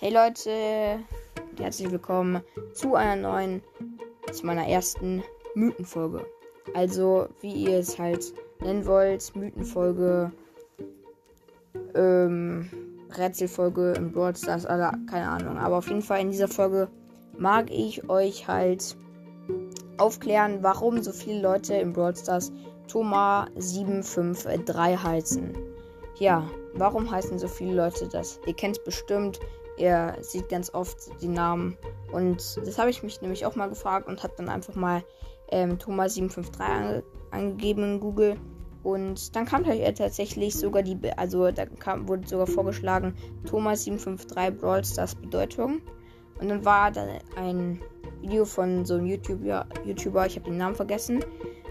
Hey Leute, herzlich willkommen zu einer neuen, zu meiner ersten Mythenfolge. Also, wie ihr es halt nennen wollt, Mythenfolge, ähm, Rätselfolge im Brawl Stars, also, keine Ahnung. Aber auf jeden Fall in dieser Folge mag ich euch halt aufklären, warum so viele Leute im Brawl Stars Thomas 753 heißen. Ja, warum heißen so viele Leute das? Ihr kennt es bestimmt. Ihr seht ganz oft die Namen. Und das habe ich mich nämlich auch mal gefragt und habe dann einfach mal ähm, Thomas 753 ange angegeben in Google. Und dann kam tatsächlich sogar die, also da kam, wurde sogar vorgeschlagen, Thomas 753 Brawl Stars Bedeutung. Und dann war da ein Video von so einem YouTuber, YouTuber ich habe den Namen vergessen.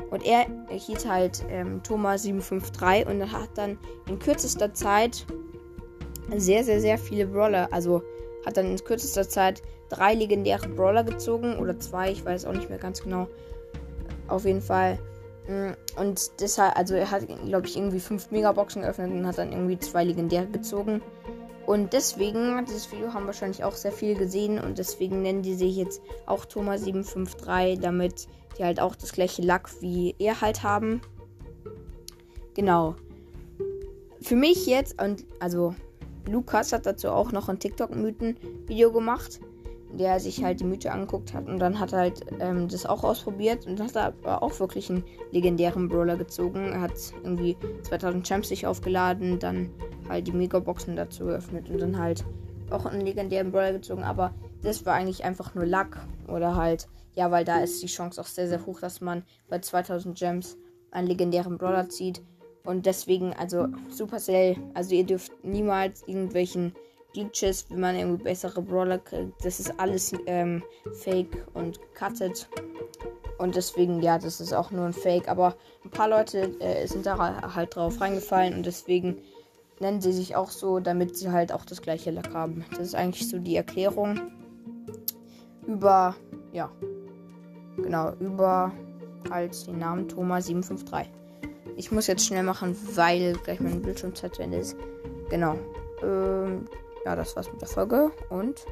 Und er, er hieß halt ähm, Thomas753 und er hat dann in kürzester Zeit sehr, sehr, sehr viele Brawler, also hat dann in kürzester Zeit drei legendäre Brawler gezogen oder zwei, ich weiß auch nicht mehr ganz genau. Auf jeden Fall. Mm, und deshalb, also er hat, glaube ich, irgendwie fünf Megaboxen geöffnet und hat dann irgendwie zwei legendäre gezogen. Und deswegen, dieses Video haben wahrscheinlich auch sehr viel gesehen und deswegen nennen die sich jetzt auch Thomas753, damit die halt auch das gleiche Lack wie er halt haben. Genau. Für mich jetzt, und also Lukas hat dazu auch noch ein TikTok-Mythen-Video gemacht, der sich halt die Mythe angeguckt hat und dann hat er halt ähm, das auch ausprobiert und hat aber auch wirklich einen legendären Brawler gezogen. Er hat irgendwie 2000 Champs sich aufgeladen, dann halt die Megaboxen dazu geöffnet und dann halt auch einen legendären Brawler gezogen. Aber das war eigentlich einfach nur Luck oder halt, ja, weil da ist die Chance auch sehr, sehr hoch, dass man bei 2000 Gems einen legendären Brawler zieht. Und deswegen, also Supercell, also ihr dürft niemals irgendwelchen Glitches, wie man irgendwie bessere Brawler kriegt. Das ist alles ähm, fake und cutted. Und deswegen, ja, das ist auch nur ein Fake. Aber ein paar Leute äh, sind da halt drauf reingefallen und deswegen nennen sie sich auch so, damit sie halt auch das gleiche Lack haben. Das ist eigentlich so die Erklärung über, ja, genau, über halt den Namen Thomas753. Ich muss jetzt schnell machen, weil gleich meine Bildschirmzeit zu Ende ist. Genau. Ähm, ja, das war's mit der Folge und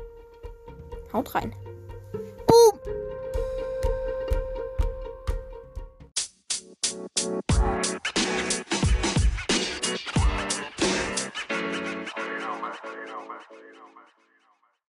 haut rein.